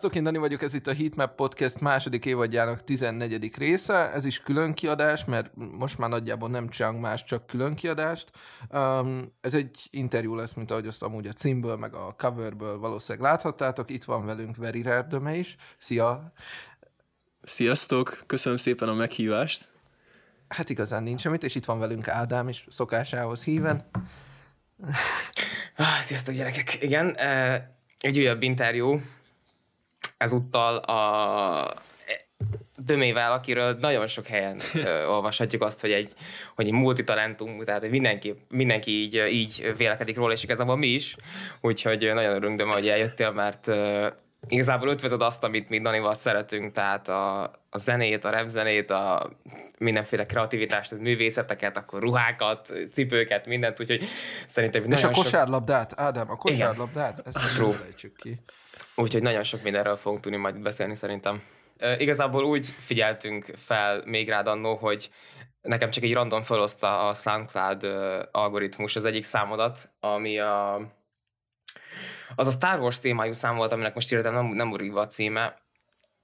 Sziasztok, én Dani vagyok, ez itt a Heatmap Podcast második évadjának 14. része. Ez is külön kiadás, mert most már nagyjából nem csinálunk más, csak külön kiadást. Um, ez egy interjú lesz, mint ahogy azt amúgy a címből, meg a coverből valószínűleg láthattátok. Itt van velünk Very Rare Döme is. Szia! Sziasztok, köszönöm szépen a meghívást. Hát igazán nincs semmit, és itt van velünk Ádám is szokásához híven. Ah, sziasztok gyerekek! Igen, eh, egy újabb interjú, ezúttal a Dömével, akiről nagyon sok helyen ö, olvashatjuk azt, hogy egy, hogy egy multitalentum, tehát hogy mindenki, mindenki így, így vélekedik róla, és igazából mi is. Úgyhogy nagyon örülünk, Döme, hogy eljöttél, mert ö, igazából ötvözöd azt, amit mi Danival szeretünk, tehát a, a zenét, a repzenét, a mindenféle kreativitást, a művészeteket, akkor ruhákat, cipőket, mindent, úgyhogy szerintem És a sok- kosárlabdát, Ádám, a kosárlabdát, ezt nem felejtsük ki. Úgyhogy nagyon sok mindenről fogunk tudni majd beszélni szerintem. E, igazából úgy figyeltünk fel még rád annó, hogy nekem csak egy random feloszta a SoundCloud algoritmus az egyik számodat, ami a, az a Star Wars témájú szám volt, aminek most írtam nem, nem írva a címe,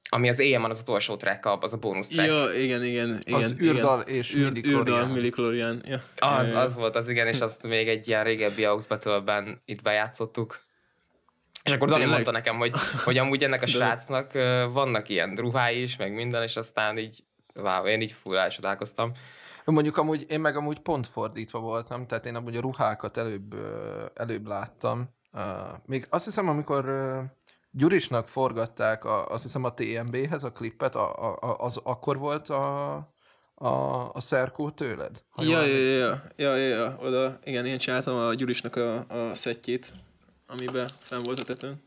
ami az éjjel az utolsó track, az a bónusz track. Ja, igen, igen, igen. Az igen. űrdal és Űr- midichlorian. Űrdal, midichlorian. Ja. Az, az volt az, igen, és azt még egy ilyen régebbi AUX itt bejátszottuk. És akkor Dani mondta nekem, hogy, hogy amúgy ennek a srácnak vannak ilyen ruhái is, meg minden, és aztán így, wow, én így full elcsodálkoztam. Mondjuk amúgy, én meg amúgy pont fordítva voltam, tehát én amúgy a ruhákat előbb, előbb láttam. Uh, még azt hiszem, amikor uh, Gyurisnak forgatták, a, azt hiszem a TMB-hez a klippet, a, a, az akkor volt a, a, a szerkó tőled? Ja, ja, ja, ja, ja, ja, oda, igen, én csináltam a Gyurisnak a, a szettjét, amiben fenn volt a tetőn.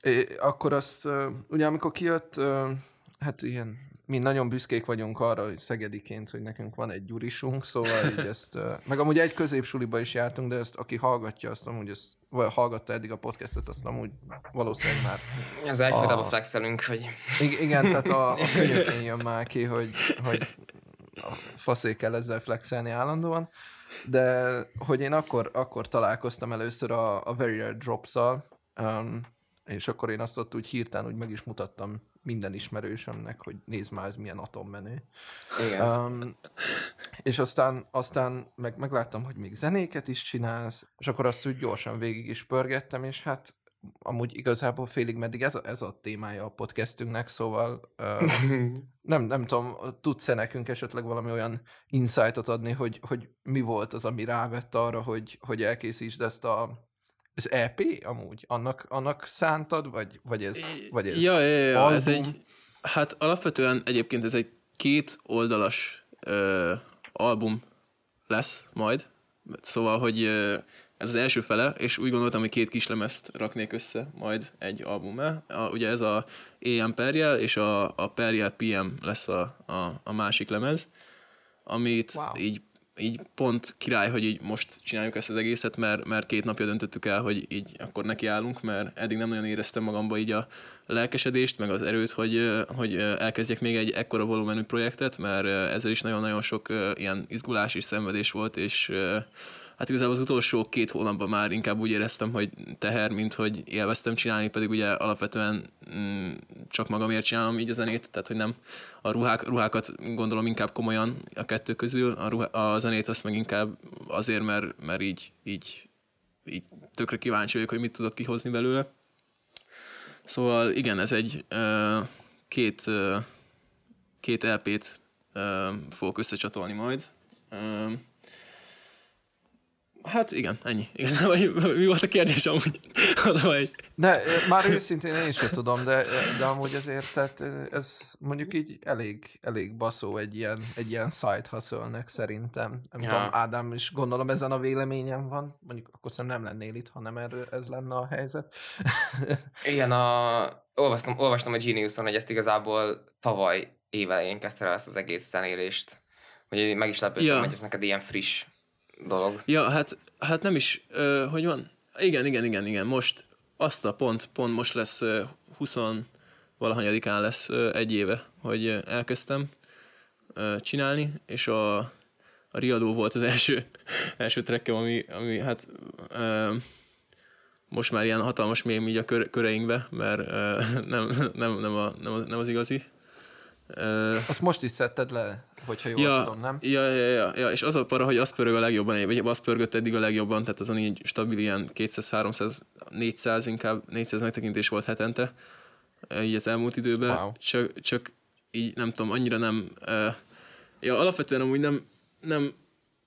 É, akkor azt, ö, ugye amikor kijött, ö, hát ilyen, mi nagyon büszkék vagyunk arra, hogy szegediként, hogy nekünk van egy gyurisunk, szóval így ezt, meg amúgy egy középsuliba is jártunk, de ezt aki hallgatja, azt amúgy, ezt, vagy hallgatta eddig a podcastet, azt amúgy valószínűleg már. Ez egyfajtában A- flexelünk, hogy igen, tehát a, a könyökén jön már ki, hogy, hogy a faszé kell ezzel flexelni állandóan, de hogy én akkor, akkor találkoztam először a, a Very Rare Drops-szal, um, és akkor én azt ott úgy hirtelen úgy meg is mutattam minden ismerősömnek, hogy nézd már, ez milyen atommenő. igen. Um, és aztán, aztán meg, megláttam, hogy még zenéket is csinálsz, és akkor azt úgy gyorsan végig is pörgettem, és hát amúgy igazából félig meddig ez a, ez a témája a podcastünknek, szóval uh, nem, nem tudom, tudsz-e nekünk esetleg valami olyan insightot adni, hogy, hogy mi volt az, ami rávett arra, hogy, hogy elkészítsd ezt a ez EP amúgy? Annak, annak szántad, vagy, vagy ez, vagy ez Ja, ja, ja, ez album? egy, hát alapvetően egyébként ez egy két oldalas ö, album lesz majd, szóval, hogy ö, ez az első fele, és úgy gondoltam, hogy két kislemezt raknék össze majd egy albumá. A, ugye ez a AM Perjel és a, a Perjel PM lesz a, a, a másik lemez, amit Wow. így így pont király, hogy így most csináljuk ezt az egészet, mert, mert két napja döntöttük el, hogy így akkor nekiállunk, mert eddig nem nagyon éreztem magamba így a lelkesedést, meg az erőt, hogy, hogy elkezdjek még egy ekkora volumenű projektet, mert ezzel is nagyon-nagyon sok ilyen izgulás és szenvedés volt, és hát igazából az utolsó két hónapban már inkább úgy éreztem, hogy teher, mint hogy élveztem csinálni, pedig ugye alapvetően mm, csak magamért csinálom így a zenét, tehát hogy nem a ruhák, ruhákat gondolom inkább komolyan a kettő közül, a, ruhá, a zenét azt meg inkább azért, mert, mert így, így, így tökre kíváncsi vagyok, hogy mit tudok kihozni belőle. Szóval igen, ez egy uh, két, uh, két LP-t uh, fogok összecsatolni majd. Uh, Hát igen, ennyi. Igazából mi volt a kérdés amúgy? Az vagy. De már őszintén én sem tudom, de, de amúgy azért, tehát ez mondjuk így elég, elég baszó egy ilyen, egy ilyen side hustle szerintem. Nem ja. tudom, Ádám is gondolom ezen a véleményem van. Mondjuk akkor szerintem nem lennél itt, ha nem erről ez lenne a helyzet. Igen, a... olvastam, olvastam a Geniuson, hogy ezt igazából tavaly évelején kezdte el ezt az egész zenélést. Hogy meg is lepődtem, ja. hogy ez neked ilyen friss dolog. Ja, hát, hát nem is, uh, hogy van? Igen, igen, igen, igen. Most azt a pont, pont most lesz uh, 20 valahanyadikán lesz uh, egy éve, hogy uh, elkezdtem uh, csinálni, és a, a riadó volt az első, első trekkem, ami, ami hát uh, most már ilyen hatalmas mém így a kör, köreinkbe, mert uh, nem, nem, nem, a, nem, a, nem az igazi. Uh, Azt most is szedted le hogyha jól ja, tudom, nem? Ja, ja, ja, ja, és az a para, hogy az pörög a legjobban, vagy az pörgött eddig a legjobban, tehát azon így stabil ilyen 200, 300, 400, inkább 400 megtekintés volt hetente, így az elmúlt időben, wow. csak, csak így nem tudom, annyira nem, uh, ja, alapvetően amúgy nem, nem,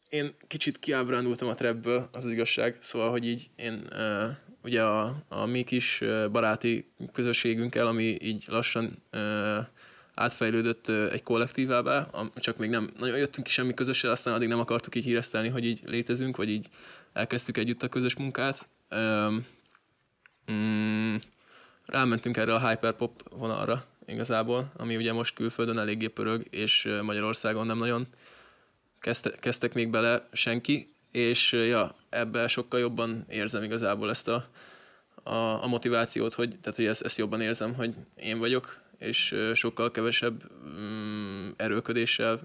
én kicsit kiábrándultam a trapből, az az igazság, szóval, hogy így én uh, ugye a, a mi kis baráti közösségünkkel, ami így lassan uh, átfejlődött egy kollektívává, csak még nem nagyon jöttünk ki semmi közössel, aztán addig nem akartuk így híresztelni, hogy így létezünk, vagy így elkezdtük együtt a közös munkát. Mm, rámentünk erre a hyperpop vonalra igazából, ami ugye most külföldön eléggé pörög, és Magyarországon nem nagyon kezdte, kezdtek még bele senki, és ja, ebben sokkal jobban érzem igazából ezt a, a, a motivációt, hogy, tehát, hogy ezt, ezt jobban érzem, hogy én vagyok, és sokkal kevesebb mm, erőködéssel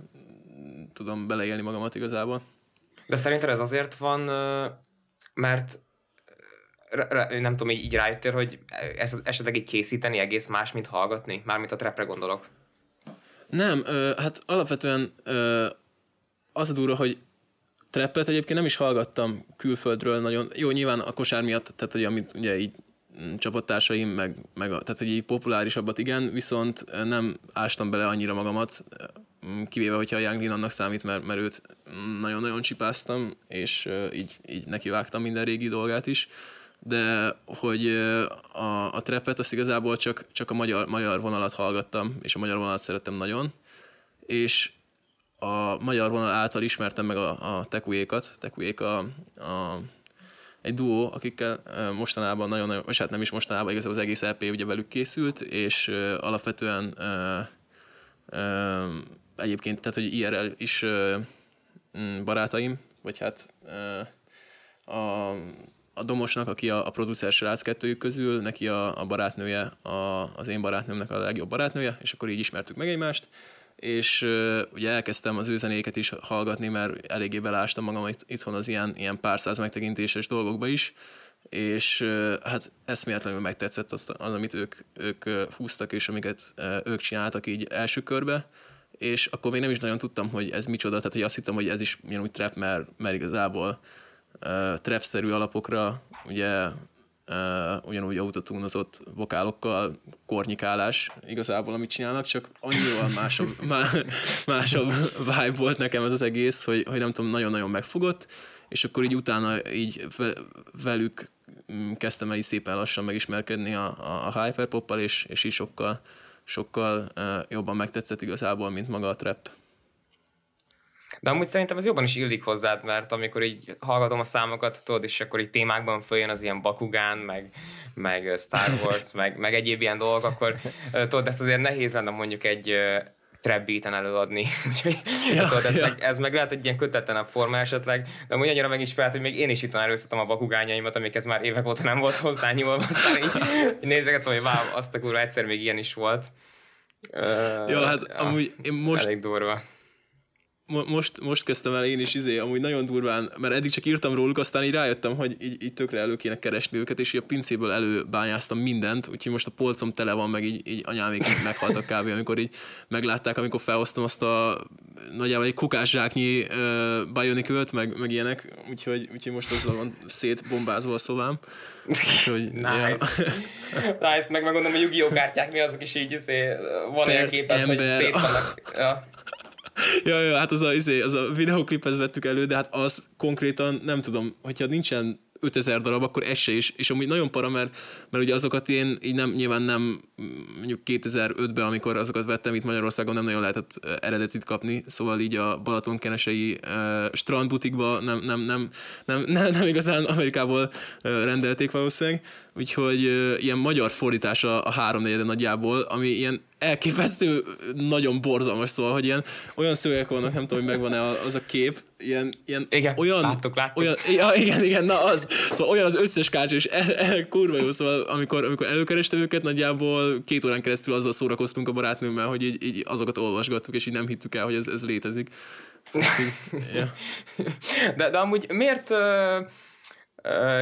tudom beleélni magamat igazából. De szerinted ez azért van, mert nem tudom, így rájöttél, hogy esetleg így készíteni egész más, mint hallgatni? Mármint a trapre gondolok. Nem, hát alapvetően az a durva, hogy trappet egyébként nem is hallgattam külföldről nagyon. Jó, nyilván a kosár miatt, tehát hogy amit ugye így csapattársaim, meg, meg tehát hogy így populárisabbat igen, viszont nem ástam bele annyira magamat, mm, kivéve, hogyha a Young annak számít, mert, mert őt nagyon-nagyon csipáztam, és így, így nekivágtam minden régi dolgát is, de hogy a, a trepet azt igazából csak, csak a magyar, magyar vonalat hallgattam, és a magyar vonalat szerettem nagyon, és a magyar vonal által ismertem meg a, a tekujékat, tekujék a, a egy duó, akikkel mostanában nagyon-nagyon, és hát nem is mostanában, igazából az egész EP ugye velük készült, és alapvetően egyébként, tehát hogy IRL is barátaim, vagy hát a, a Domosnak, aki a, a producer srác kettőjük közül, neki a, a barátnője, a, az én barátnőmnek a legjobb barátnője, és akkor így ismertük meg egymást, és uh, ugye elkezdtem az ő is hallgatni, mert eléggé belástam magam itthon az ilyen, ilyen pár száz megtekintéses dolgokba is, és uh, hát eszméletlenül megtetszett az, az amit ők, ők uh, húztak, és amiket uh, ők csináltak így első körbe, és akkor még nem is nagyon tudtam, hogy ez micsoda, tehát hogy azt hittem, hogy ez is ugyanúgy trap, mert, mert igazából uh, trap-szerű alapokra ugye uh, ugyanúgy autotúnozott vokálokkal, kornyikálás igazából, amit csinálnak, csak annyival másabb, má, másabb vibe volt nekem ez az egész, hogy, hogy nem tudom, nagyon-nagyon megfogott, és akkor így utána így velük mm, kezdtem el így szépen lassan megismerkedni a, a, a hyperpoppal, és, és így sokkal, sokkal uh, jobban megtetszett igazából, mint maga a trap. De amúgy szerintem ez jobban is illik hozzád, mert amikor így hallgatom a számokat, tudod, és akkor így témákban följön az ilyen Bakugán, meg, meg Star Wars, meg, meg egyéb ilyen dolgok, akkor tudod, ezt azért nehéz lenne mondjuk egy trap beaten előadni. Úgyhogy Ja, tudod, ez, ja. meg, ez meg lehet egy ilyen kötetlenebb forma esetleg, de amúgy annyira meg is felelt, hogy még én is itt erőztetem a bakugányaimat, amikhez már évek óta nem volt hozzányúlva, aztán így, így nézegetem, hogy wow, azt a kurva egyszer még ilyen is volt. Uh, Ja, hát amúgy én most, Elég durva. Mo- most, most kezdtem el én is izé, amúgy nagyon durván, mert eddig csak írtam róluk, aztán így rájöttem, hogy így, így tökre elő kéne keresni őket, és így a pincéből előbányáztam mindent, úgyhogy most a polcom tele van, meg így, így anyámék meghaltak kb. amikor így meglátták, amikor felhoztam azt a nagyjából egy kukászsáknyi uh, Bionicle-t, meg, meg ilyenek, úgyhogy, úgyhogy most azzal van szétbombázva a szobám. Úgyhogy, Nice. nice, meg megmondom, hogy Yu-Gi-Oh kártyák mi azok is így, izé, van Persze, képet, hogy szét vannak. Ja. Ja, ja, hát az a, izé, az a videokliphez vettük elő, de hát az konkrétan nem tudom, hogyha nincsen 5000 darab, akkor ez se is. És amúgy nagyon para, mert, mert ugye azokat én így nem, nyilván nem mondjuk 2005-ben, amikor azokat vettem, itt Magyarországon nem nagyon lehetett eh, eredetit kapni, szóval így a Balatonkenesei uh, strandbutikba nem, nem, nem, nem, nem, nem igazán Amerikából uh, rendelték valószínűleg, úgyhogy uh, ilyen magyar fordítás a, a háromnegyede nagyjából, ami ilyen elképesztő, nagyon borzalmas, szóval, hogy ilyen olyan szövegek vannak, nem tudom, hogy megvan-e az a kép, ilyen, ilyen Igen, olyan, láttuk, láttuk. olyan, ja, igen, igen, na az, szóval olyan az összes kártya, és el, el, kurva jó, szóval amikor, amikor előkerestem őket, nagyjából két órán keresztül azzal szórakoztunk a barátnőmmel, hogy így, így azokat olvasgattuk, és így nem hittük el, hogy ez, ez létezik. Ja. De, de amúgy miért, ö,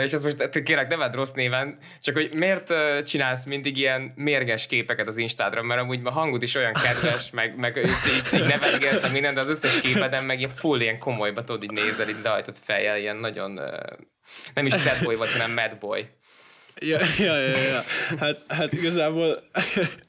és ezt most kérek, ne vedd rossz néven, csak hogy miért csinálsz mindig ilyen mérges képeket az Instádra, mert amúgy a hangod is olyan kedves, meg, meg így, így nevetgélsz, meg minden, de az összes képeden meg ilyen full ilyen komolyba tudod, így nézel, így lehajtott fejjel, ilyen nagyon, nem is sad boy vagy, hanem mad boy. Ja, ja, ja, ja. Hát, hát igazából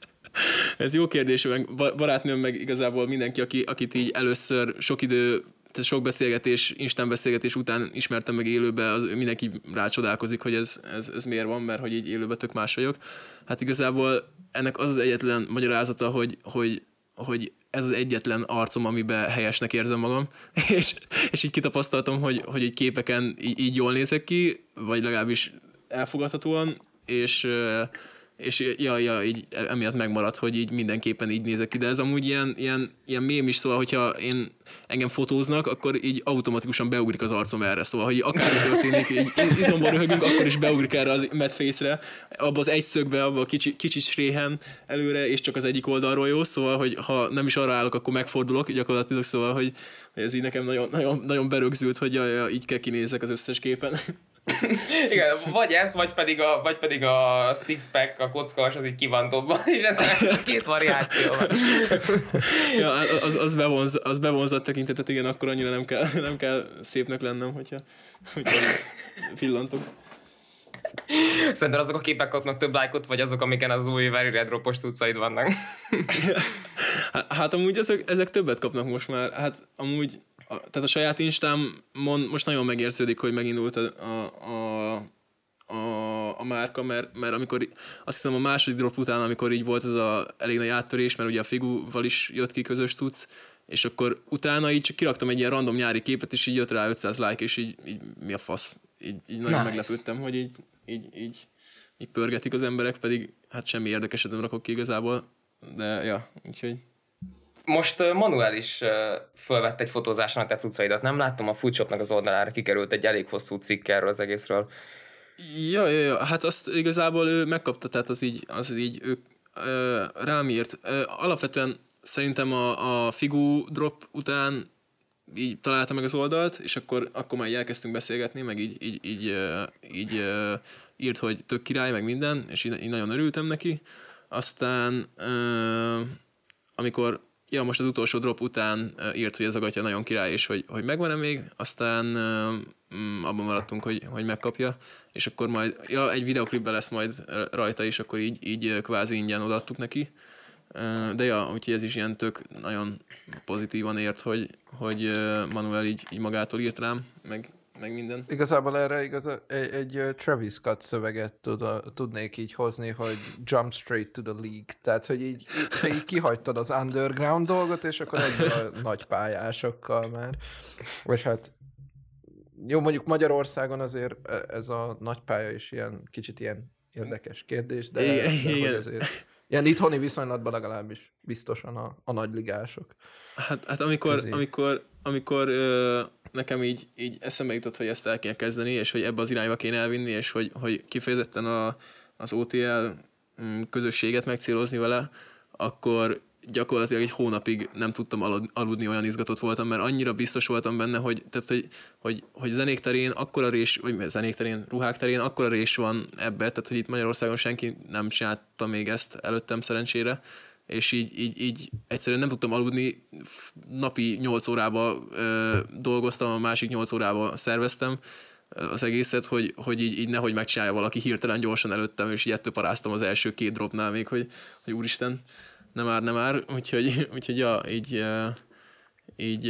ez jó kérdés, meg ba- barátnőm, meg igazából mindenki, aki, akit így először sok idő, tehát sok beszélgetés, Instán beszélgetés után ismertem meg élőbe, az mindenki rácsodálkozik, hogy ez, ez, ez miért van, mert hogy így élőben tök más vagyok. Hát igazából ennek az az egyetlen magyarázata, hogy, hogy, hogy ez az egyetlen arcom, amiben helyesnek érzem magam, és, és így kitapasztaltam, hogy, hogy egy képeken így, így jól nézek ki, vagy legalábbis elfogadhatóan, és, és ja, ja, így emiatt megmaradt, hogy így mindenképpen így nézek ki, de ez amúgy ilyen, ilyen, ilyen mém is, szóval, hogyha én engem fotóznak, akkor így automatikusan beugrik az arcom erre, szóval, hogy akármi történik, így izomban röhögünk, akkor is beugrik erre az medface-re, abba az egy szögbe, abba a kicsi, kicsi sréhen előre, és csak az egyik oldalról jó, szóval, hogy ha nem is arra állok, akkor megfordulok, gyakorlatilag, szóval, hogy, hogy ez így nekem nagyon, nagyon, nagyon berögzült, hogy ja, ja, így kell kinézek az összes képen. Igen, vagy ez, vagy pedig a, vagy pedig a six-pack, a kockas, az így ki van dobva, és ez, ez a két variáció van. ja, az, az, bevonz, az bevonzat tekintetet, igen, akkor annyira nem kell, nem kell szépnek lennem, hogyha, hogyha pillantok. Szerintem azok a képek kapnak több lájkot, vagy azok, amiken az új Very Red Ropos cuccaid vannak. Hát, hát amúgy ezek, ezek többet kapnak most már. Hát amúgy, a, tehát a saját instámon most nagyon megérződik, hogy megindult a, a, a, a, a márka, mert, mert amikor azt hiszem a második drop után, amikor így volt ez a elég nagy áttörés, mert ugye a Figuval is jött ki közös cucc, és akkor utána így csak kiraktam egy ilyen random nyári képet, és így jött rá 500 like, és így, így mi a fasz? Így, így nagyon Nice. meglepődtem, hogy így, így, így, így pörgetik az emberek, pedig hát semmi érdekeset nem rakok ki igazából, de ja, úgyhogy Most Manuel is fölvett egy fotózáson a te cuccaidat. Nem láttam a Foodshopnak az oldalára, kikerült egy elég hosszú cikk erről az egészről. Ja, ja, ja, hát azt igazából ő megkapta, tehát az így, az így ő rám írt. Alapvetően szerintem a, a Figu drop után így találta meg az oldalt, és akkor, akkor már így elkezdtünk beszélgetni, meg így, így, így, ö, így írt, hogy tök király, meg minden, és így, így nagyon örültem neki. Aztán amikor ja, most az utolsó drop után írt, hogy ez a gatya nagyon király, és hogy, hogy megvan-e még, aztán mm, abban maradtunk, hogy, hogy megkapja, és akkor majd, ja, egy videoklipben lesz majd rajta is, akkor így, így kvázi ingyen odaadtuk neki. De ja, úgyhogy ez is ilyen tök nagyon pozitívan ért, hogy, hogy Manuel így, így magától írt rám, meg, meg minden. Igazából erre igaz, egy, egy Travis Scott szöveget tud, tudnék így hozni, hogy jump straight to the league. Tehát, hogy így, te így kihagytad az underground dolgot, és akkor egy a nagy pályásokkal már. Vagy hát jó, mondjuk Magyarországon azért e- ez a nagy pálya is ilyen, kicsit ilyen érdekes kérdés, de, Igen, de igen. azért Ilyen itthoni viszonylatban legalábbis biztosan a, a nagyligások. Hát, hát amikor, Közé. amikor, amikor ö, nekem így, így eszembe jutott, hogy ezt el kéne kezdeni, és hogy ebbe az irányba kéne elvinni, és hogy, hogy kifejezetten a, az OTL mm, közösséget megcélozni vele, akkor gyakorlatilag egy hónapig nem tudtam alud- aludni, olyan izgatott voltam, mert annyira biztos voltam benne, hogy, tehát, hogy, hogy, hogy zenék terén akkora rés, vagy zenék terén, ruhák terén akkora rés van ebbe, tehát hogy itt Magyarországon senki nem csinálta még ezt előttem szerencsére, és így, így, így egyszerűen nem tudtam aludni, napi 8 órába ö, dolgoztam, a másik 8 órába szerveztem az egészet, hogy, hogy így, így nehogy megcsinálja valaki hirtelen gyorsan előttem, és így ettől paráztam az első két dropnál még, hogy, hogy úristen, nem már, nem már, úgyhogy, úgyhogy ja, így, így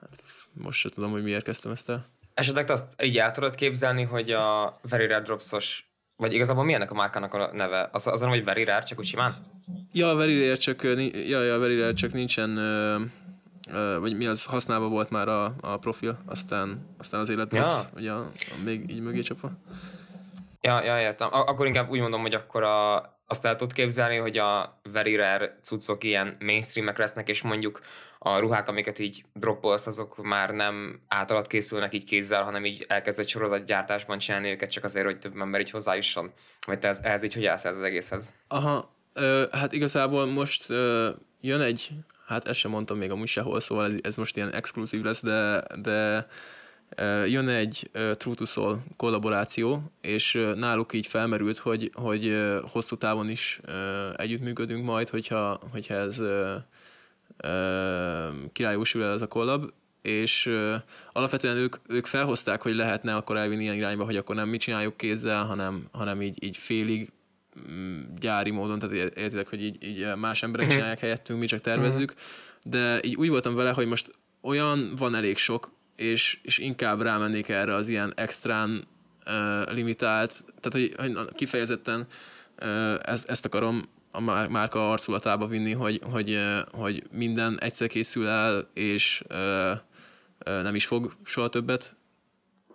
hát most se tudom, hogy miért kezdtem ezt el. Esetleg azt így el tudod képzelni, hogy a Very Rare Drops-os, vagy igazából mi ennek a márkának a neve? Az, az nem, hogy Very Rare, csak úgy simán? Ja, Very Rare csak, ja, ja, Very Rare csak nincsen, ö, ö, vagy mi az használva volt már a, a profil, aztán, aztán az élet Ja. ugye a, a, még így mögé csapva. Ja, ja, értem. A- akkor inkább úgy mondom, hogy akkor a, azt el tud képzelni, hogy a Very Rare cuccok ilyen mainstreamek lesznek, és mondjuk a ruhák, amiket így droppolsz, azok már nem általad készülnek így kézzel, hanem így elkezd egy sorozatgyártásban csinálni őket, csak azért, hogy több ember így hozzájusson. Vagy te ez, ehhez így hogy állsz az egészhez? Aha, ö, hát igazából most ö, jön egy, hát ezt sem mondtam még amúgy sehol, szóval ez, ez most ilyen exkluzív lesz, de, de jön egy True to Soul kollaboráció, és náluk így felmerült, hogy, hogy hosszú távon is együttműködünk majd, hogyha, hogyha ez királyúsul el ez a kollab, és alapvetően ők, ők felhozták, hogy lehetne akkor elvinni ilyen irányba, hogy akkor nem mi csináljuk kézzel, hanem, hanem így, így félig mm, gyári módon, tehát ér- értitek, hogy így, így más emberek csinálják helyettünk, mi csak tervezzük, de így úgy voltam vele, hogy most olyan van elég sok, és, és inkább rámennék erre az ilyen extrán uh, limitált, tehát hogy, hogy kifejezetten uh, ezt, ezt akarom a már- márka arculatába vinni, hogy, hogy, uh, hogy minden egyszer készül el, és uh, uh, nem is fog soha többet,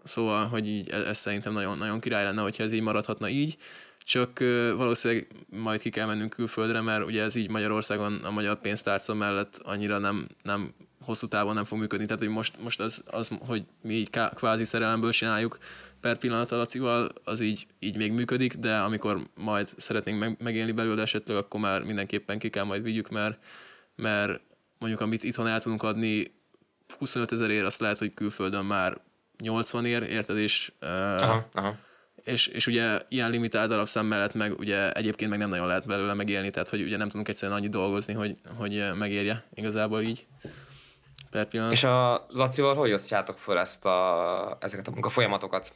Szóval, hogy így ez, ez szerintem nagyon, nagyon király lenne, hogyha ez így maradhatna így. Csak valószínűleg majd ki kell mennünk külföldre, mert ugye ez így Magyarországon a magyar pénztárca mellett annyira nem, nem hosszú távon nem fog működni. Tehát, hogy most, most az, az, hogy mi így kvázi szerelemből csináljuk per pillanat a Lacival, az így, így még működik, de amikor majd szeretnénk meg, megélni belőle esetleg, akkor már mindenképpen ki kell majd vigyük, mert, mert mondjuk amit itthon el tudunk adni 25 ezerért, azt lehet, hogy külföldön már 80 ér, érted, és, uh, Aha, aha. és, és ugye ilyen limitált darabszám mellett meg ugye egyébként meg nem nagyon lehet belőle megélni, tehát hogy ugye nem tudunk egyszerűen annyit dolgozni, hogy, hogy megérje igazából így per pillanat. És a Lacival hogy osztjátok föl ezt a, ezeket a munkafolyamatokat?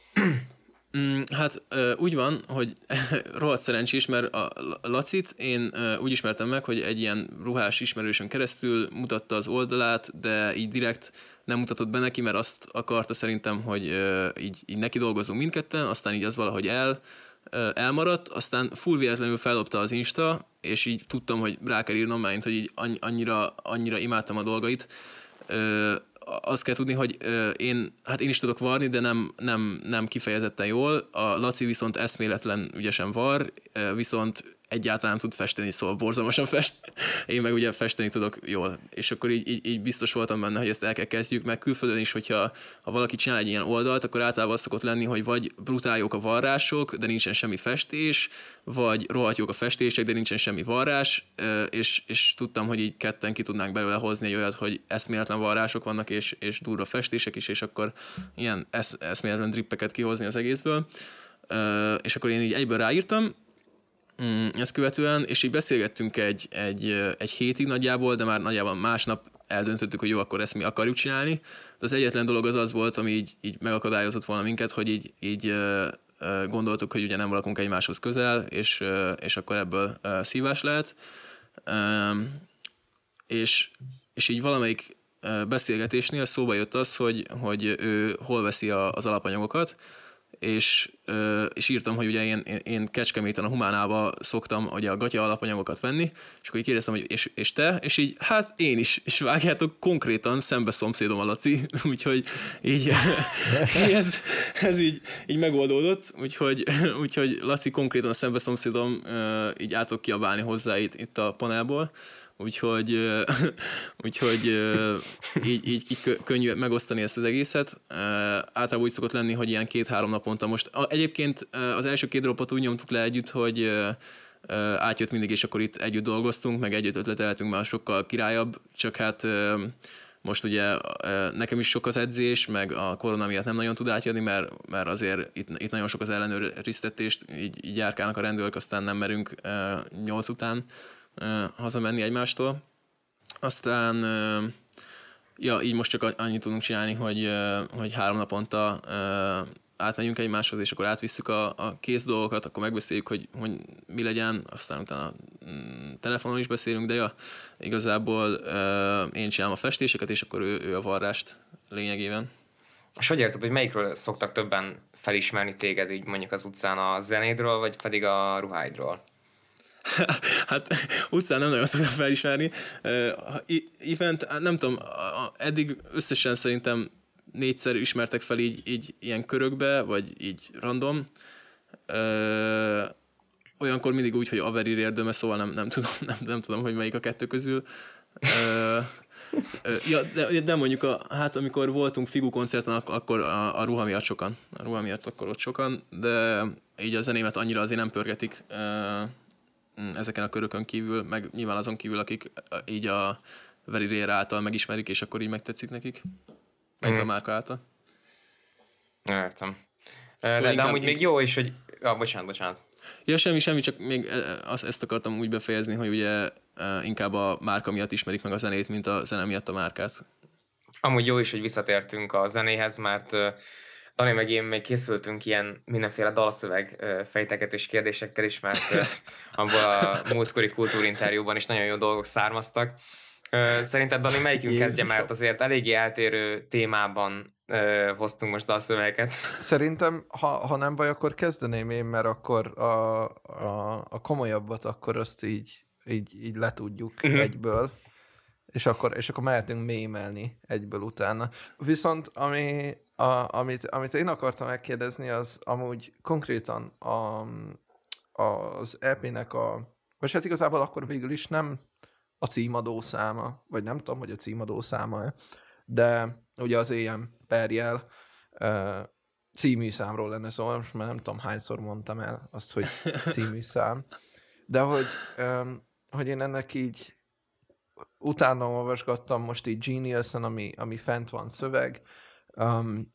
Mm, hát úgy van, hogy rohadt szerencsés, mert a Lacit én úgy ismertem meg, hogy egy ilyen ruhás ismerősön keresztül mutatta az oldalát, de így direkt nem mutatott be neki, mert azt akarta szerintem, hogy így, így neki dolgozunk mindketten, aztán így az valahogy el, elmaradt, aztán full véletlenül feldobta az Insta, és így tudtam, hogy rá kell írnom, mert hogy így annyi- annyira, annyira imádtam a dolgait, ö, azt kell tudni, hogy ö, én, hát én is tudok varni, de nem, nem, nem kifejezetten jól. A Laci viszont eszméletlen ügyesen var, ö, viszont egyáltalán nem tud festeni, szóval borzalmasan fest. Én meg ugye festeni tudok jól. És akkor így, így, így biztos voltam benne, hogy ezt el kell kezdjük, meg külföldön is, hogyha ha valaki csinál egy ilyen oldalt, akkor általában az szokott lenni, hogy vagy brutál jók a varrások, de nincsen semmi festés, vagy rohadt a festések, de nincsen semmi varrás, és, és tudtam, hogy így ketten ki tudnánk belőle hozni egy olyat, hogy eszméletlen varrások vannak, és, és durva festések is, és akkor ilyen esz, eszméletlen drippeket kihozni az egészből. És akkor én így egyből ráírtam, Mm, ezt követően, és így beszélgettünk egy, egy, egy hétig nagyjából, de már nagyjából másnap eldöntöttük, hogy jó, akkor ezt mi akarjuk csinálni. De az egyetlen dolog az az volt, ami így, így megakadályozott volna minket, hogy így, így gondoltuk, hogy ugye nem lakunk egymáshoz közel, és, és akkor ebből szívás lehet. És, és így valamelyik beszélgetésnél szóba jött az, hogy, hogy ő hol veszi az alapanyagokat, és, és írtam, hogy ugye én, én, Kecskeméten a Humánába szoktam ugye a gatya alapanyagokat venni, és akkor így kérdeztem, hogy és, és te? És így, hát én is, és vágjátok, konkrétan szembe szomszédom a Laci, úgyhogy így ez, ez így, így megoldódott, úgyhogy, úgyhogy Laci konkrétan szembe szomszédom, így át tudok kiabálni hozzá itt, itt a panelból, úgyhogy, úgyhogy így, így, így kö- könnyű megosztani ezt az egészet. Általában úgy szokott lenni, hogy ilyen két-három naponta most. Egyébként az első két dropot úgy nyomtuk le együtt, hogy átjött mindig, és akkor itt együtt dolgoztunk, meg együtt ötleteltünk, már sokkal királyabb, csak hát most ugye nekem is sok az edzés, meg a korona miatt nem nagyon tud átjönni, mert, mert azért itt, itt nagyon sok az ellenőriztetést, így, így járkálnak a rendőrök, aztán nem merünk nyolc után hazamenni egymástól. Aztán ja, így most csak annyit tudunk csinálni, hogy, hogy három naponta átmegyünk egymáshoz, és akkor átvisszük a, a kész dolgokat, akkor megbeszéljük, hogy, hogy mi legyen, aztán utána mm, telefonon is beszélünk, de ja, igazából én csinálom a festéseket, és akkor ő, ő a varrást lényegében. És hogy érzed, hogy melyikről szoktak többen felismerni téged, így mondjuk az utcán a zenédről, vagy pedig a ruháidról? hát utcán nem nagyon szoktam felismerni. Event, nem tudom, eddig összesen szerintem négyszer ismertek fel így, így ilyen körökbe, vagy így random. Uh, olyankor mindig úgy, hogy Averi érdeme, szóval nem, nem, tudom, nem, nem tudom, hogy melyik a kettő közül. Ja, de, de mondjuk, a, hát amikor voltunk Figu koncerten, ak- akkor a, a ruha miatt sokan. A ruha miatt akkor ott sokan, de így a zenémet annyira azért nem pörgetik mm, ezeken a körökön kívül, meg nyilván azon kívül, akik így a Very Rare által megismerik, és akkor így megtetszik nekik. Meg Mhm. a márka által. Értem. Szóval de inkább- amúgy még jó is, hogy... Ah, bocsánat, bocsánat. Ja, semmi, semmi, csak még azt, ezt akartam úgy befejezni, hogy ugye inkább a márka miatt ismerik meg a zenét, mint a zene miatt a márkát. Amúgy jó is, hogy visszatértünk a zenéhez, mert Dani meg én még készültünk ilyen mindenféle dalszöveg ö, fejtegetés kérdésekkel is, mert ö, abból a múltkori kultúrinterjúban is nagyon jó dolgok származtak. Szerinted, Dani, melyikünk Jézusom. kezdje, mert azért eléggé eltérő témában ö, hoztunk most dalszöveget. Szerintem, ha, ha nem baj, akkor kezdeném én, mert akkor a, a, a komolyabbat akkor azt így, így, így letudjuk Mhm. egyből, és akkor, és akkor mehetünk mémelni egyből utána. Viszont ami, a, amit, amit én akartam megkérdezni, az amúgy konkrétan a, az EP-nek a, vagy hát igazából akkor végül is nem a címadó száma, vagy nem tudom, hogy a címadó száma de ugye az EM perjel című számról lenne szó, most már nem tudom hányszor mondtam el azt, hogy című szám, de hogy, hogy én ennek így utána olvasgattam most így Genius-en, ami, ami fent van szöveg, um,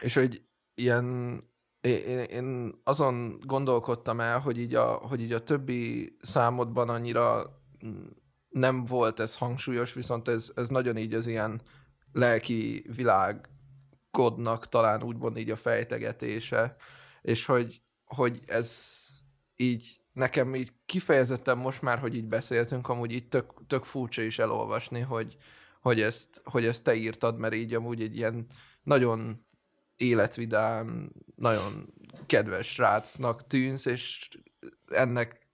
és hogy ilyen én, én azon gondolkodtam el, hogy így, a, hogy így a többi számodban annyira nem volt ez hangsúlyos, viszont ez, ez nagyon így az ilyen lelki világodnak talán úgymond így a fejtegetése, és hogy, hogy ez így nekem így kifejezetten most már, hogy így beszéltünk, amúgy így tök, tök furcsa is elolvasni, hogy, hogy, ezt, hogy ezt te írtad, mert így amúgy egy ilyen nagyon életvidám, nagyon kedves srácnak tűnsz, és ennek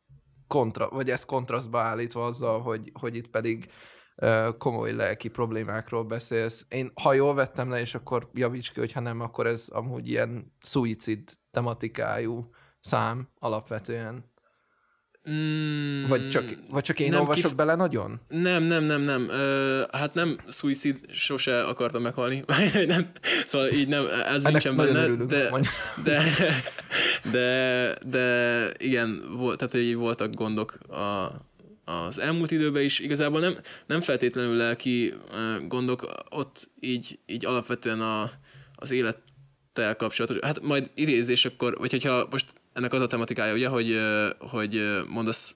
kontra, vagy ez kontrasztba állítva azzal, hogy, hogy itt pedig komoly lelki problémákról beszélsz. Én, ha jól vettem le, és akkor javíts ki, hogyha nem, akkor ez amúgy ilyen suicid tematikájú szám alapvetően. Mm, Vagy csak, vagy csak én nem olvasok kif- bele nagyon? Nem, nem, nem, nem. Ö, hát nem suicid, sose akartam meghalni. nem, szóval így nem, ez Ennek nincsen benne, örülünk, de, de, de, de, igen, volt, tehát így voltak gondok a, az elmúlt időben is. Igazából nem, nem feltétlenül lelki gondok, ott így, így alapvetően a, az élettel kapcsolatos. Hát majd idézés akkor, vagy hogyha most ennek az a tematikája, ugye, hogy, hogy mondasz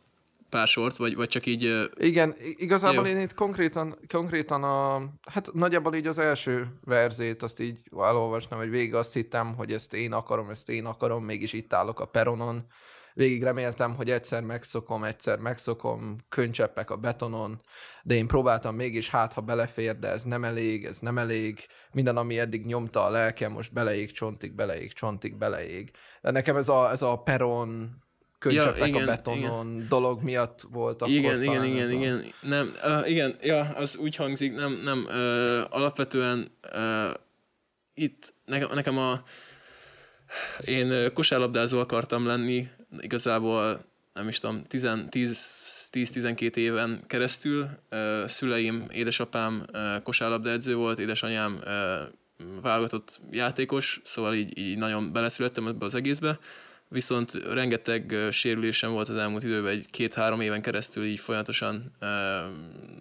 pár sort, vagy, vagy csak így Igen, igazából Jó. én itt konkrétan, konkrétan a, hát nagyjából így az első verzét azt így elolvastam, hogy végig azt hittem, hogy ezt én akarom, ezt én akarom, mégis itt állok a peronon, végig reméltem, hogy egyszer megszokom, egyszer megszokom, könycseppek a betonon, de én próbáltam mégis, hát ha belefér, de ez nem elég, ez nem elég, minden, ami eddig nyomta a lelkem, most beleég, csontig, beleég, csontig, beleég. De nekem ez a, ez a peron, könycseppek ja, igen, a betonon igen. dolog miatt volt akkor Igen, igen, igen, igen. Nem, uh, igen, ja, az úgy hangzik, nem, nem, uh, alapvetően uh, itt nekem, nekem a én kosárlabdázó akartam lenni, igazából nem is tudom, 10-12 éven keresztül. Szüleim, édesapám kosárlabdaedző volt, édesanyám válogatott játékos, szóval így, így nagyon beleszülettem ebbe az egészbe. Viszont rengeteg sérülésem volt az elmúlt időben, egy két-három éven keresztül így folyamatosan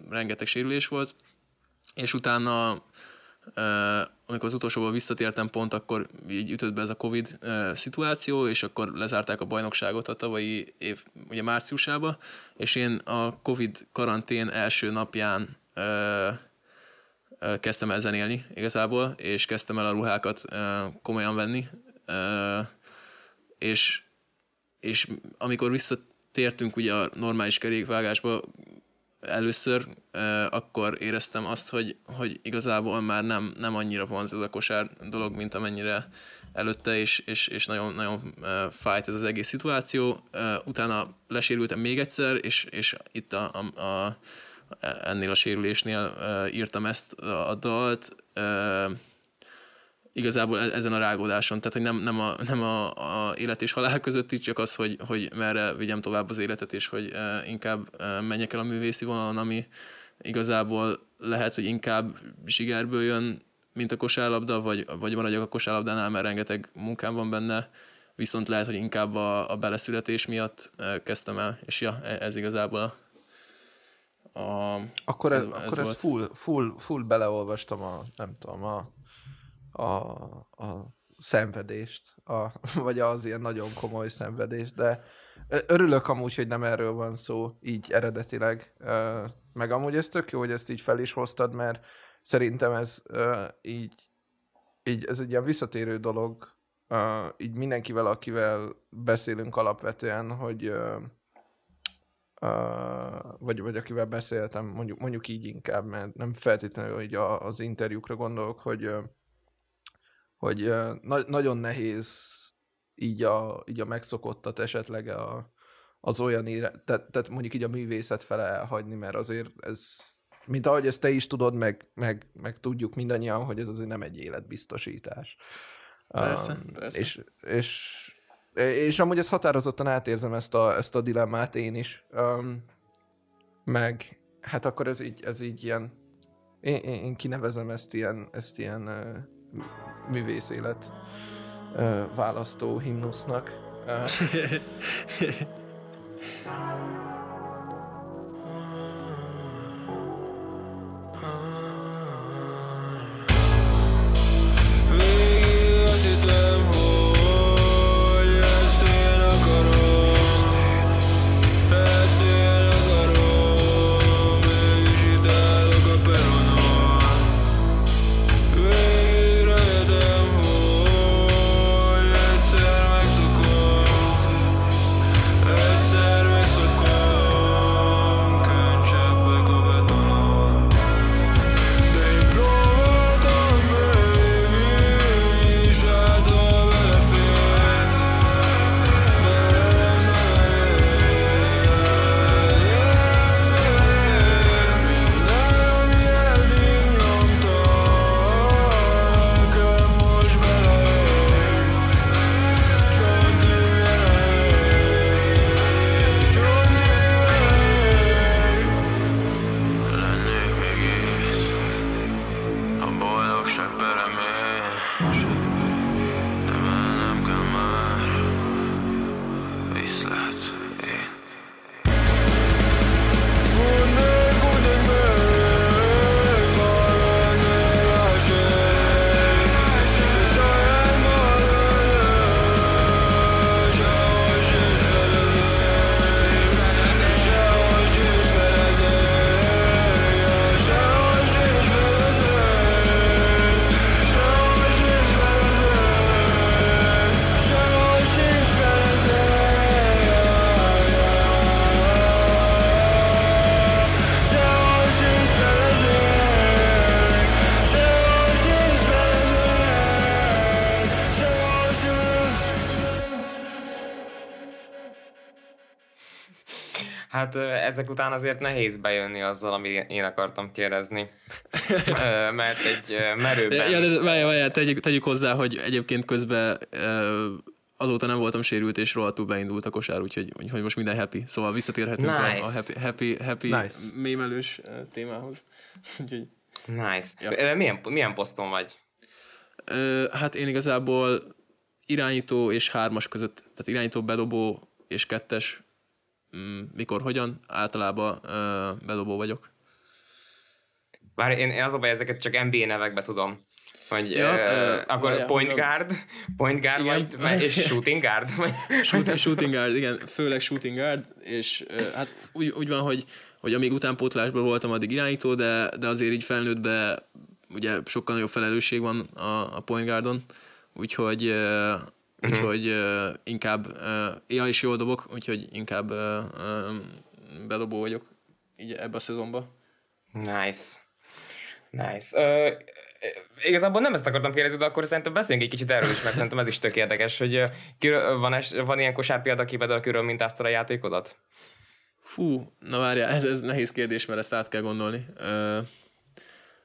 rengeteg sérülés volt, és utána amikor az utolsóból visszatértem pont, akkor így ütött be ez a Covid szituáció, és akkor lezárták a bajnokságot a tavalyi év, ugye márciusába, és én a Covid karantén első napján kezdtem el zenélni igazából, és kezdtem el a ruhákat komolyan venni, és, és amikor visszatértünk ugye a normális kerékvágásba, először, akkor éreztem azt, hogy, hogy igazából már nem, nem annyira vonz ez a kosár dolog, mint amennyire előtte, és, és, és nagyon, nagyon fájt ez az egész szituáció. Utána lesérültem még egyszer, és, és itt a, a, a, ennél a sérülésnél írtam ezt a dalt, igazából e-, ezen a rágódáson, tehát hogy nem, nem, a, nem a, a élet és halál között csak az, hogy, hogy merre vigyem tovább az életet, és hogy uh, inkább uh, menjek el a művészi vonalon, ami igazából lehet, hogy inkább zsigerből jön, mint a kosárlabda, vagy, vagy maradjak a kosárlabdánál, mert rengeteg munkám van benne, viszont lehet, hogy inkább a, a beleszületés miatt uh, kezdtem el, és ja, ez igazából a, a akkor ez, ez, akkor ez full, full, full beleolvastam a, nem tudom, a a, a szenvedést, a, vagy az ilyen nagyon komoly szenvedést, de örülök amúgy, hogy nem erről van szó, így eredetileg. Meg amúgy ez tök jó, hogy ezt így fel is hoztad, mert szerintem ez így, így ez egy ilyen visszatérő dolog, így mindenkivel, akivel beszélünk alapvetően, hogy vagy, vagy akivel beszéltem, mondjuk, mondjuk így inkább, mert nem feltétlenül hogy az interjúkra gondolok, hogy hogy na- nagyon nehéz így a, így a megszokottat esetleg a, az olyan ére, tehát, tehát mondjuk így a művészet fele elhagyni, mert azért ez, mint ahogy ezt te is tudod, meg, meg, meg tudjuk mindannyian, hogy ez azért nem egy életbiztosítás. Persze, um, persze. És, és, és amúgy ezt határozottan átérzem ezt a, ezt a dilemmát én is. Um, meg hát akkor ez így, ez így ilyen, én, én, kinevezem ezt ilyen, ezt ilyen művészélet választó himnusznak. hát ezek után azért nehéz bejönni azzal, ami én akartam kérdezni. Mert egy merőben... Ja, de várjál, várjál, tegyük, tegyük hozzá, hogy egyébként közben azóta nem voltam sérült, és rohadtul beindult a kosár, úgyhogy, úgyhogy most minden happy. Szóval visszatérhetünk a, a Nice. happy, happy, happy Nice. mémelős témához. Úgyhogy, Nice. Ja. Milyen, milyen poszton vagy? hát én igazából irányító és hármas között, tehát irányító, bedobó és kettes, mikor, hogyan, általában bedobó vagyok. Bár én, én az a baj, ezeket csak NBA nevekbe tudom. Hogy Ja, ö, ö, akkor várjál, point mondom. guard, point guard Igen. vagy, és shooting guard? Vagy, Shooting, shooting guard, igen, főleg shooting guard, és uh, hát úgy, úgy van, hogy, hogy amíg utánpótlásban voltam, addig irányító, de, de azért így felnőttbe ugye sokkal nagyobb felelősség van a, a point guardon, úgyhogy, uh, úgyhogy uh, inkább, uh, ja, és jól dobok, úgyhogy inkább uh, uh, bedobó vagyok így ebbe a szezonba. Nice. Nice. Ö, ö, igazából nem ezt akartam kérdezni, de akkor szerintem beszéljünk egy kicsit erről is, mert szerintem ez is tök érdekes, hogy kiről, van, es, van ilyen kosárpiad, aki például kiről mintáztad a játékodat? Fú, na várjál, ez, ez nehéz kérdés, mert ezt át kell gondolni. Ö,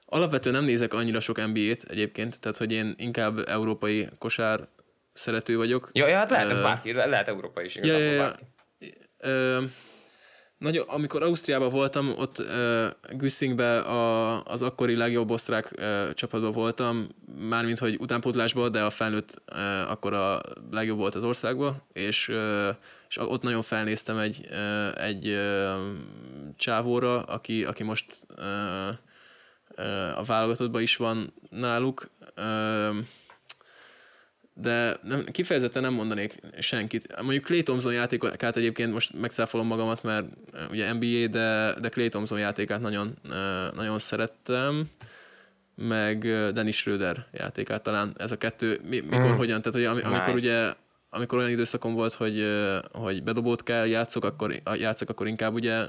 alapvetően nem nézek annyira sok NBA-t egyébként, tehát hogy én inkább európai kosár szerető vagyok. Ja, ja hát lehet ez bárki, le- lehet Európa is Ja, igazából ja, ja. bárki. Ö, nagyon, amikor Ausztriában voltam, ott uh, Güsszingbe a, az akkori legjobb osztrák uh, csapatban voltam, mármint hogy utánpótlásban, de a felnőtt uh, akkor a legjobb volt az országban, és, uh, és ott nagyon felnéztem egy, uh, egy uh, csávóra, aki, aki most uh, uh, a válogatottban is van náluk. Uh, de nem, kifejezetten nem mondanék senkit. Mondjuk Clay Thompson játékát egyébként most megcáfolom magamat, mert ugye NBA, de, de Clay Thompson játékát nagyon, nagyon szerettem, meg Dennis Schröder játékát talán ez a kettő, mi, mikor, Mm. hogyan, tehát hogy ami, amikor Nice. ugye amikor olyan időszakom volt, hogy, hogy bedobót kell játszok, akkor, játszok, akkor inkább ugye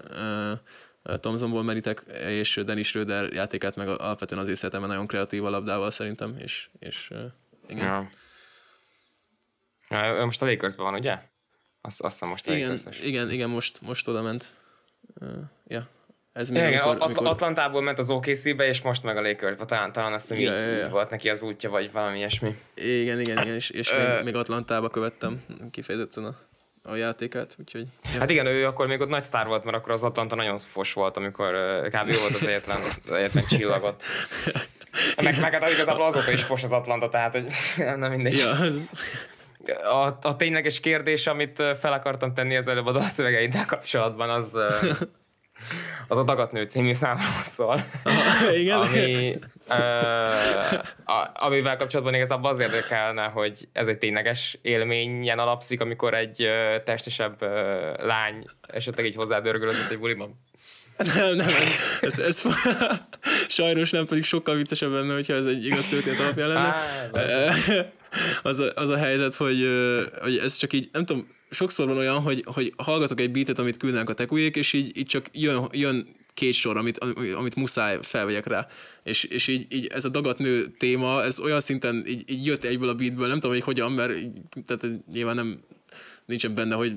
Thompsonból merítek, és Dennis Schröder játékát meg alapvetően azért szeretem, mert nagyon kreatív a labdával szerintem, és, és igen. Ja. Most a Lakersben van, ugye? Azt, azt hiszem most a Igen, Lakers-es. igen, igen, most, most oda ment. Uh, ja. Ez még Igen, amikor, amikor, amikor, Atlantából ment az OKC-be, és most meg a Lakersbe. Talán, talán azt hiszem Ja, így, ja, ja. volt neki az útja, vagy valami ilyesmi. Igen, igen, igen, és, és még, még Atlantába követtem kifejezetten a, a játékát, úgyhogy... Ja. Hát igen, ő akkor még ott nagy sztár volt, mert akkor az Atlanta nagyon fos volt, amikor kb. volt az egyetlen, az egyetlen csillagot. Meg, meg hát igazából azóta is fos az Atlanta, tehát hogy nem mindegy. ja, ez, A, a tényleges kérdés, amit fel akartam tenni az előbb a dalszövegeiddel kapcsolatban, az, az a Dagatnő című számról szól. igen, ami, ö, a, amivel kapcsolatban igazából az érdekelne, hogy ez egy tényleges élményen alapszik, amikor egy ö, testesebb ö, lány esetleg így hozzádörgölözött egy buliban. nem, nem, ez, ez, sajnos nem, pedig sokkal viccesebb lenne, hogyha ez egy igaz történet alapján lenne. Á, az, a, az a helyzet, hogy, hogy ez csak így, nem tudom, sokszor van olyan, hogy, hogy hallgatok egy beatet, amit küldenek a tekujék, és így, így csak jön, jön két sor, amit, amit muszáj felvegyek rá. És, és így, így, ez a dagatnő téma, ez olyan szinten így, így jött egyből a beatből, nem tudom, hogy hogyan, mert így, tehát nyilván nem nincsen benne, hogy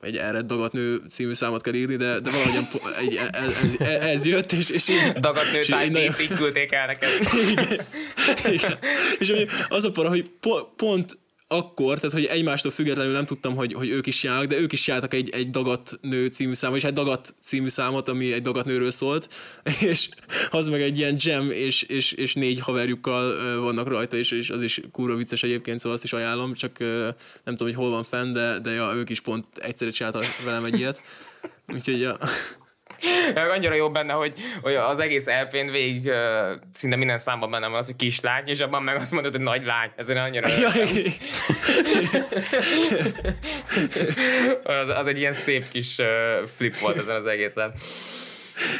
egy erre dagatnő című számot kell írni, de, de valahogyan po- egy, ez, ez, ez, jött, és, és így... Dagatnő és így nagyon- így küldték el neked. igen. És ami az a para, hogy po- pont akkor, tehát hogy egymástól függetlenül nem tudtam, hogy, hogy ők is csinálnak, de ők is csináltak egy, egy Dagat nő című számot, és egy Dagat című számot, ami egy Dagat nőről szólt, és az meg egy ilyen jam, és, és, és négy haverjukkal vannak rajta, és, és az is kurva vicces egyébként, szóval azt is ajánlom, csak nem tudom, hogy hol van fenn, de, de ja, ők is pont egyszerre csináltak velem egy ilyet. Úgyhogy ja. Annyira jó benne, hogy, hogy az egész LP-n végig szinte minden számban benne van az, hogy kislány, és abban meg azt mondod, hogy nagy lány. Ezért annyira ja, az, az egy ilyen szép kis flip volt ezen az egészen.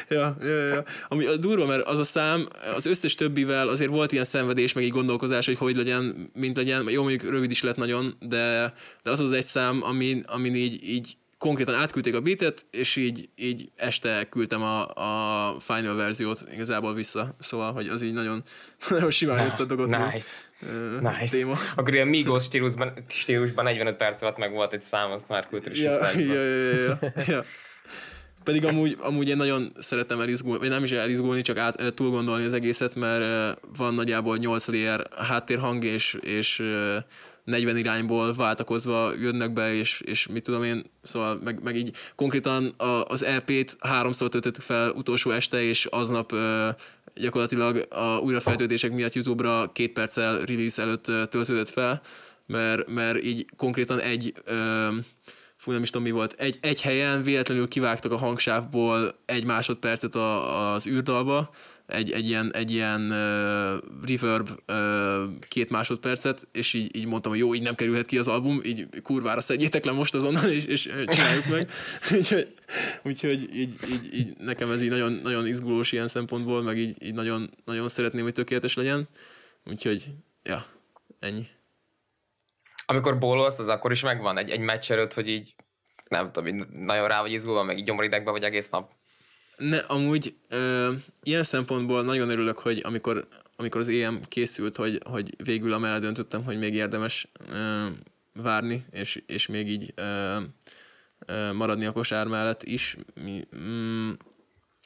Ja, ja, ja. Ami a durva, mert az a szám az összes többivel azért volt ilyen szenvedés, meg így gondolkozás, hogy hogy legyen, mint legyen. Jó, mondjuk rövid is lett nagyon, de, de az az egy szám, amin, amin így, így konkrétan átküldték a beatet, és így, így este küldtem a, a final verziót igazából vissza. Szóval, hogy az így nagyon, nagyon simán jött a dolgot. Nice. Nice. téma. Akkor ilyen Migos stílusban, stílusban 45 perc alatt meg volt egy szám, azt már küldted is Ja, ja, ja, ja, ja, pedig amúgy, amúgy én nagyon szeretem elizgulni, vagy nem is elizgulni, csak át, eh, túl gondolni az egészet, mert van nagyjából 8 layer háttérhang, és, és 40 irányból váltakozva jönnek be, és, és mit tudom én, szóval meg, meg így konkrétan a, az EP-t háromszor töltöttük fel utolsó este, és aznap ö, gyakorlatilag a újrafeltöltések miatt YouTube-ra két perccel release előtt töltődött fel, mert, mert így konkrétan egy ö, fú, nem is tudom mi volt, egy, egy helyen véletlenül kivágtak a hangsávból egy másodpercet a, az űrdalba, egy, egy ilyen, egy ilyen uh, reverb uh, két másodpercet, és így, így mondtam, hogy jó, így nem kerülhet ki az album, így kurvára szedjétek le most azonnal, és, és csináljuk meg. úgyhogy, úgyhogy így, így, így, nekem ez így nagyon, nagyon izgulós ilyen szempontból, meg így, így nagyon, nagyon szeretném, hogy tökéletes legyen. Úgyhogy, ja, ennyi. Amikor bólolsz, az akkor is megvan egy, egy meccs előtt, hogy így nem tudom, így nagyon rá vagy izgulva, meg így gyomoridegben vagy egész nap. Ne, amúgy ö, ilyen szempontból nagyon örülök, hogy amikor, amikor az EM készült, hogy, hogy végül amellett döntöttem, hogy még érdemes ö, várni, és, és még így ö, ö, maradni a kosár mellett is, mi, mm,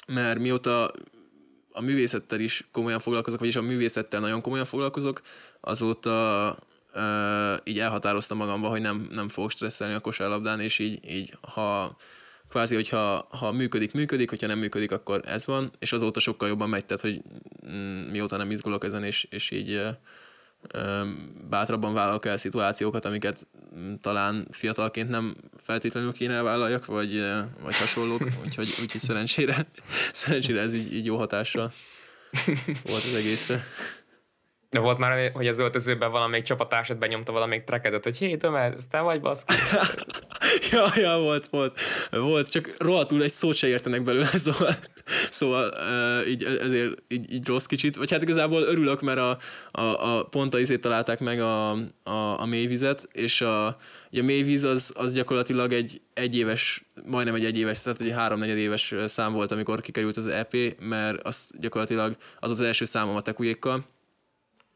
mert mióta a művészettel is komolyan foglalkozok, vagyis a művészettel nagyon komolyan foglalkozok, azóta ö, így elhatároztam magamba, hogy nem, nem fogok stresszelni a kosárlabdán, és így, így ha kvázi, hogyha ha működik, működik, hogyha nem működik, akkor ez van, és azóta sokkal jobban megy, tehát, hogy mm, mióta nem izgulok ezen, és, és így ö, ö, bátrabban vállalok el szituációkat, amiket mm, talán fiatalként nem feltétlenül kéne elvállaljak, vagy, vagy hasonlók, úgyhogy, úgyhogy szerencsére, szerencsére ez így, így jó hatással volt az egészre. De volt már, hogy az öltözőben valamelyik csapattársad benyomta valamelyik trekedet, hogy hé, Töme, ez te vagy, baszki? ja, ja, volt, volt. Volt, csak rohadtul egy szót se értenek belőle, szóval, szóval így, ezért így, így rossz kicsit. Vagy hát igazából örülök, mert a, a, a pont a izét találták meg a, a, a mélyvizet, és a, a mélyvíz az, az gyakorlatilag egy egyéves, majdnem egy egyéves, tehát egy három éves szám volt, amikor kikerült az EP, mert az gyakorlatilag az az első számom a tekujékkal,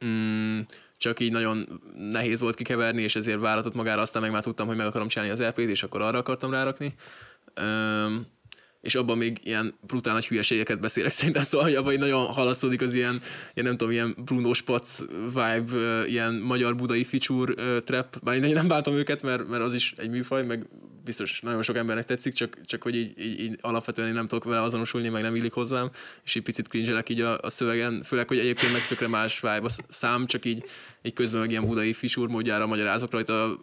mm, csak így nagyon nehéz volt kikeverni, és ezért váratott magára, aztán meg már tudtam, hogy meg akarom csinálni az EP-t, és akkor arra akartam rárakni. Um, és abban még ilyen brutál nagy hülyeségeket beszélek szerintem, szóval, hogy abban így nagyon haladszódik az ilyen, ilyen nem tudom, ilyen Bruno Spatz vibe, ilyen magyar budai feature trap, bár én nem bántam őket, mert, mert az is egy műfaj, meg biztos nagyon sok embernek tetszik, csak, csak hogy így, így, így alapvetően én nem tudok vele azonosulni, meg nem illik hozzám, és így picit cringe így a, a szövegen, főleg, hogy egyébként meg tökre más vibe a szám, csak így, így közben meg ilyen budai fisúr módjára magyarázok rajta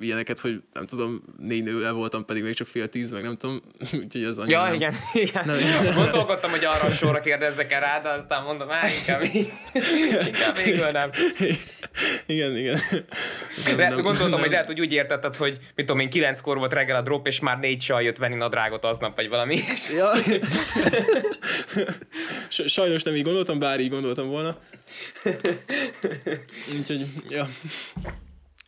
ilyeneket, hogy nem tudom, négy nővel voltam, pedig még csak fél tíz, meg nem tudom, úgyhogy az annyira Ja, nem. igen, igen. Nem. Gondolkodtam, hogy arra a sorra kérdezzek el rá, de aztán mondom, hát inkább, inkább végül nem. igen, igen. De gondoltam, hogy lehet, hogy úgy értetted, hogy mit tudom én, kilenckor volt reggel a drop, és már négy csaj jött venni nadrágot aznap, vagy valami ilyesmi. Ja. Sajnos nem így gondoltam, bár így gondoltam volna. Úgyhogy, ja.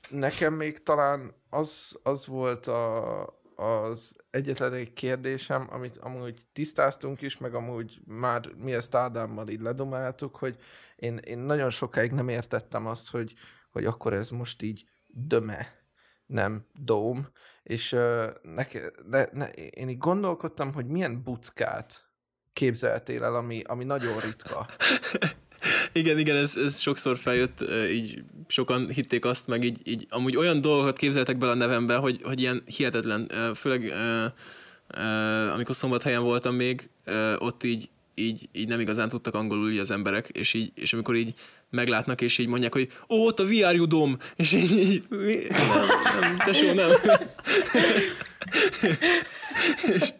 Nekem még talán az, az volt a, az egyetlen egy kérdésem, amit amúgy tisztáztunk is, meg amúgy már mi ezt Ádámmal így ledomáltuk, hogy én, én nagyon sokáig nem értettem azt, hogy, hogy akkor ez most így döme, nem dóm, és uh, neke, ne, ne, én így gondolkodtam, hogy milyen buckát képzeltél el, ami, ami nagyon ritka. Igen, igen, ez, ez sokszor feljött, így sokan hitték azt, meg így, így amúgy olyan dolgokat képzeltek bele a nevembe, hogy, hogy ilyen hihetetlen, főleg amikor szombathelyen voltam még, ott így, így, így nem igazán tudtak angolul így az emberek, és, így, és amikor így meglátnak, és így mondják, hogy ó, ott a VR dom, és így, így mi? nem, nem, tesó, nem. Ja,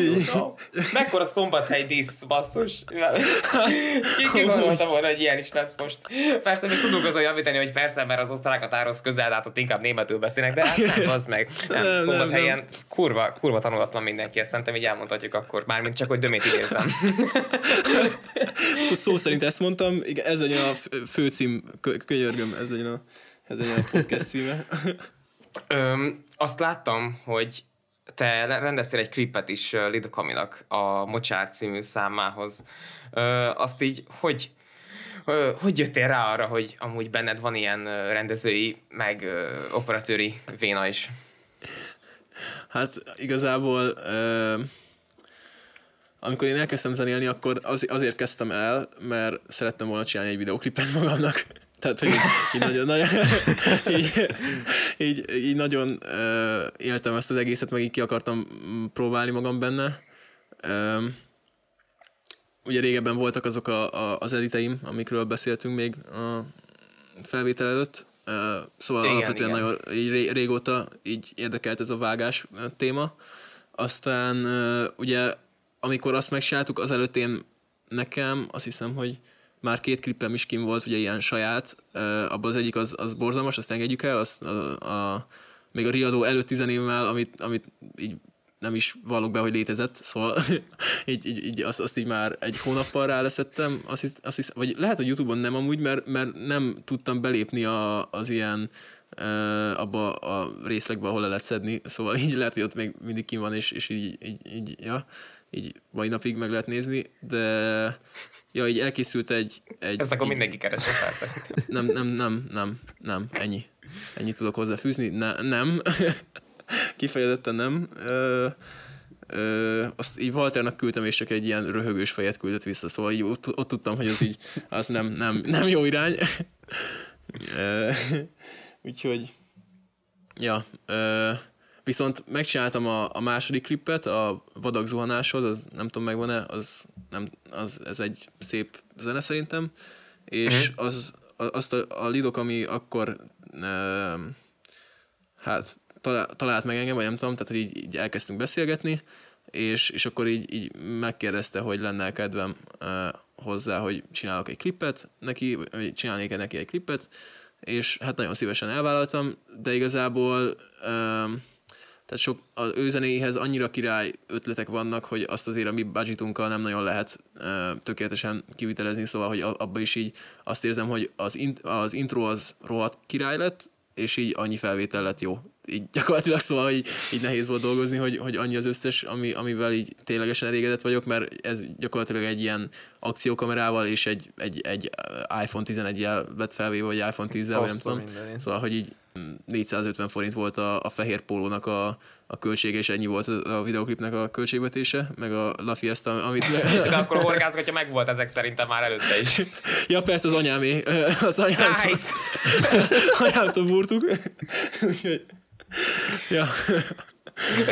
így- tudom. Mekkora szombathely disz, basszus. Ki, ki gondolta volna, hogy ilyen is lesz most. Persze, még tudunk azon javítani, hogy persze, mert az osztrák határhoz közel, hát ott inkább németül beszélnek, de hát nem, az meg. Nem, Nem, nem, szombathelyen kurva, kurva tanulatlan mindenki, ezt szerintem így elmondhatjuk akkor, mármint csak, hogy dömét idézem. Szó szerint ezt mondtam, igen, ez legyen a főcím, kö- könyörgöm, ez legyen a, ez legyen a podcast címe. Öm, azt láttam, hogy te rendeztél egy klipet is ö, Lido Kaminak a Mocsár című számához. Ö, azt így, hogy hogy jöttél rá arra, hogy amúgy benned van ilyen rendezői, meg ö, operatőri véna is? Hát igazából ö, amikor én elkezdtem zenélni, akkor az, azért kezdtem el, mert szerettem volna csinálni egy videoklipet magamnak. Tehát, hogy így, nagyon, nagyon így, így, így nagyon ö, éltem ezt az egészet, meg így ki akartam próbálni magam benne. Ö, ugye régebben voltak azok a, a, az editeim, amikről beszéltünk még a felvétel előtt, Ö, szóval Igen, alapvetően igen. nagyon így ré, régóta így érdekelt ez a vágás téma. Aztán ö, ugye, amikor azt megcsináltuk, azelőtt én nekem azt hiszem, hogy már két klippem is kim volt, ugye ilyen saját, abban az egyik az, az borzalmas, azt engedjük el, azt a, a, még a riadó előtt tizenémmel, amit, amit így nem is vallok be, hogy létezett, szóval így, így, így azt, azt így már egy hónappal ráleszettem, azt, hisz, azt hisz, vagy lehet, hogy Youtube-on nem amúgy, mert, mert nem tudtam belépni a, az ilyen uh, abba a részlegbe, ahol le lehet szedni, szóval így lehet, hogy ott még mindig kim van, és, és így, így, így, ja, így mai napig meg lehet nézni, de ja, így elkészült egy... egy Ezt akkor így- mindenki keresse fel szerintem. nem, nem, nem, nem, nem, ennyi. Ennyit tudok hozzáfűzni. Ne, nem. Kifejezetten nem. Ö, ö, azt így Walternak küldtem, és csak egy ilyen röhögős fejet küldött vissza, szóval így ott, ott tudtam, hogy az így, az nem, nem, nem jó irány. Ö, Úgyhogy, ja, ö, viszont megcsináltam a, a második klippet, a Vadak zuhanáshoz, az nem tudom megvan-e, az, nem, az, ez egy szép zene szerintem, és az, a- azt a, a lidok, ami akkor ö, hát talál, talált meg engem, vagy nem tudom, tehát hogy így, így elkezdtünk beszélgetni, és, és akkor így, így megkérdezte, hogy lenne kedvem uh, hozzá, hogy csinálok egy klippet neki, vagy csinálnék neki egy klippet, és hát nagyon szívesen elvállaltam, de igazából um, tehát sok, az ő zenéhez annyira király ötletek vannak, hogy azt azért a mi budgetunkkal nem nagyon lehet uh, tökéletesen kivitelezni, szóval, hogy abba is így azt érzem, hogy az, in, az intro az rohadt király lett, és így annyi felvétel lett jó. Így gyakorlatilag szóval így, így nehéz volt dolgozni, hogy, hogy annyi az összes, ami, amivel így ténylegesen elégedett vagyok, mert ez gyakorlatilag egy ilyen akciókamerával és egy, egy, egy iPhone 11-jel lett felvéve, vagy iPhone 10-el, vagy nem tudom. mindenit. Szóval, hogy így mm, 450 forint volt a, a fehér pólónak a, a költsége, és ennyi volt a, a videoklipnek a költségvetése, meg a La Fiesta, amit... De akkor a horgászgatja meg volt ezek szerintem már előtte is. ja, persze az anyámé, az anyámtól, Nice! anyámtól búrtuk. Úgyhogy... Ja.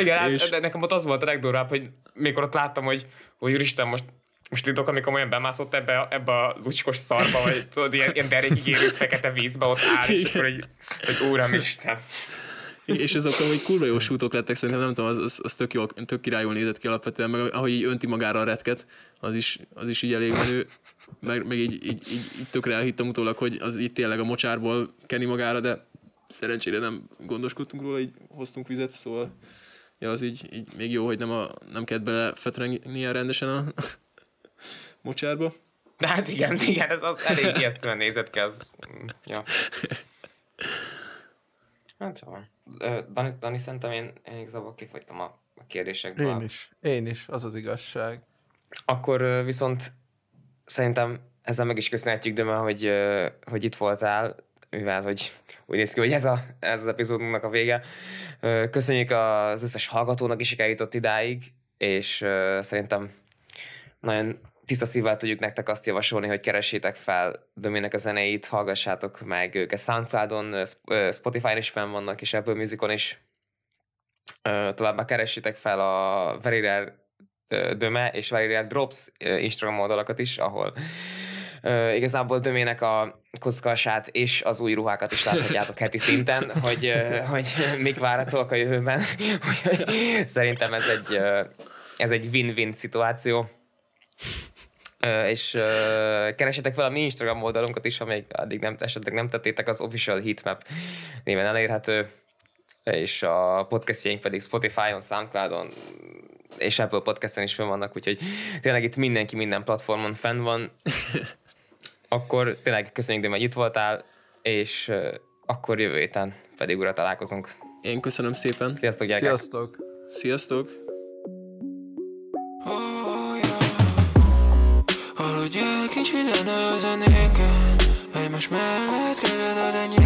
Igen, hát, És- de nekem ott az volt a legdurvább, hogy mikor ott láttam, hogy, hogy úristen, most most lidok, amikor olyan bemászott ebbe, a- ebbe a lucskos szarba, vagy tudod, ilyen, ilyen derékig fekete vízbe ott áll, és akkor hogy, hogy úramisten. És ezek amúgy kurva jó sútok lettek, szerintem nem tudom, az, az, az tök, jó, tök királyul nézett ki alapvetően, meg ahogy így önti magára a retket, az is, az is így elég menő, meg, meg így, így, így, így tökre elhittem utólag, hogy az itt tényleg a mocsárból keni magára, de szerencsére nem gondoskodtunk róla, így hoztunk vizet, szóval ja, az így, így még jó, hogy nem, a, nem kellett bele fetrengnie rendesen a mocsárba. De hát igen, igen, ez az elég ijesztően nézett ki, az... Ja. Hát jó. Dani, Dani szerintem én, én igazából kifogytam a, a kérdésekből. Én is. Én is, az az igazság. Akkor viszont szerintem ezzel meg is köszönhetjük, Döme, hogy, hogy itt voltál, mivel hogy úgy néz ki, hogy ez, a, ez az epizódunknak a vége. Köszönjük az összes hallgatónak is, aki eljutott idáig, és szerintem nagyon tiszta szívvel tudjuk nektek azt javasolni, hogy keressétek fel Dömének a zenéit, hallgassátok meg őket Soundcloudon, ö, Sp- ö, Spotify-on is fenn vannak, és Apple Musicon is. Továbbá keressétek fel a ö, Döme és Very Rare Drops Instagram oldalakat is, ahol ö, igazából Dömének a kockasát és az új ruhákat is láthatjátok heti szinten, hogy, hogy mik várhatóak a jövőben. Szerintem ez egy, ez egy win-win szituáció. És keresetek fel a mi Instagram oldalunkat is, amelyik addig nem, esetleg nem tettétek, az Official Heatmap néven elérhető, és a podcastjaink pedig Spotify-on, Soundcloud-on és Apple Podcast-en is fenn vannak, úgyhogy tényleg itt mindenki minden platformon fenn van. Akkor tényleg köszönjük, hogy itt voltál, és akkor jövő héten pedig újra találkozunk. Én köszönöm szépen. Sziasztok, gyerekek! Sziasztok! Sziasztok! Yeah. Aludj el kicsit, de ne a zenéken Egymás mellett az ennyi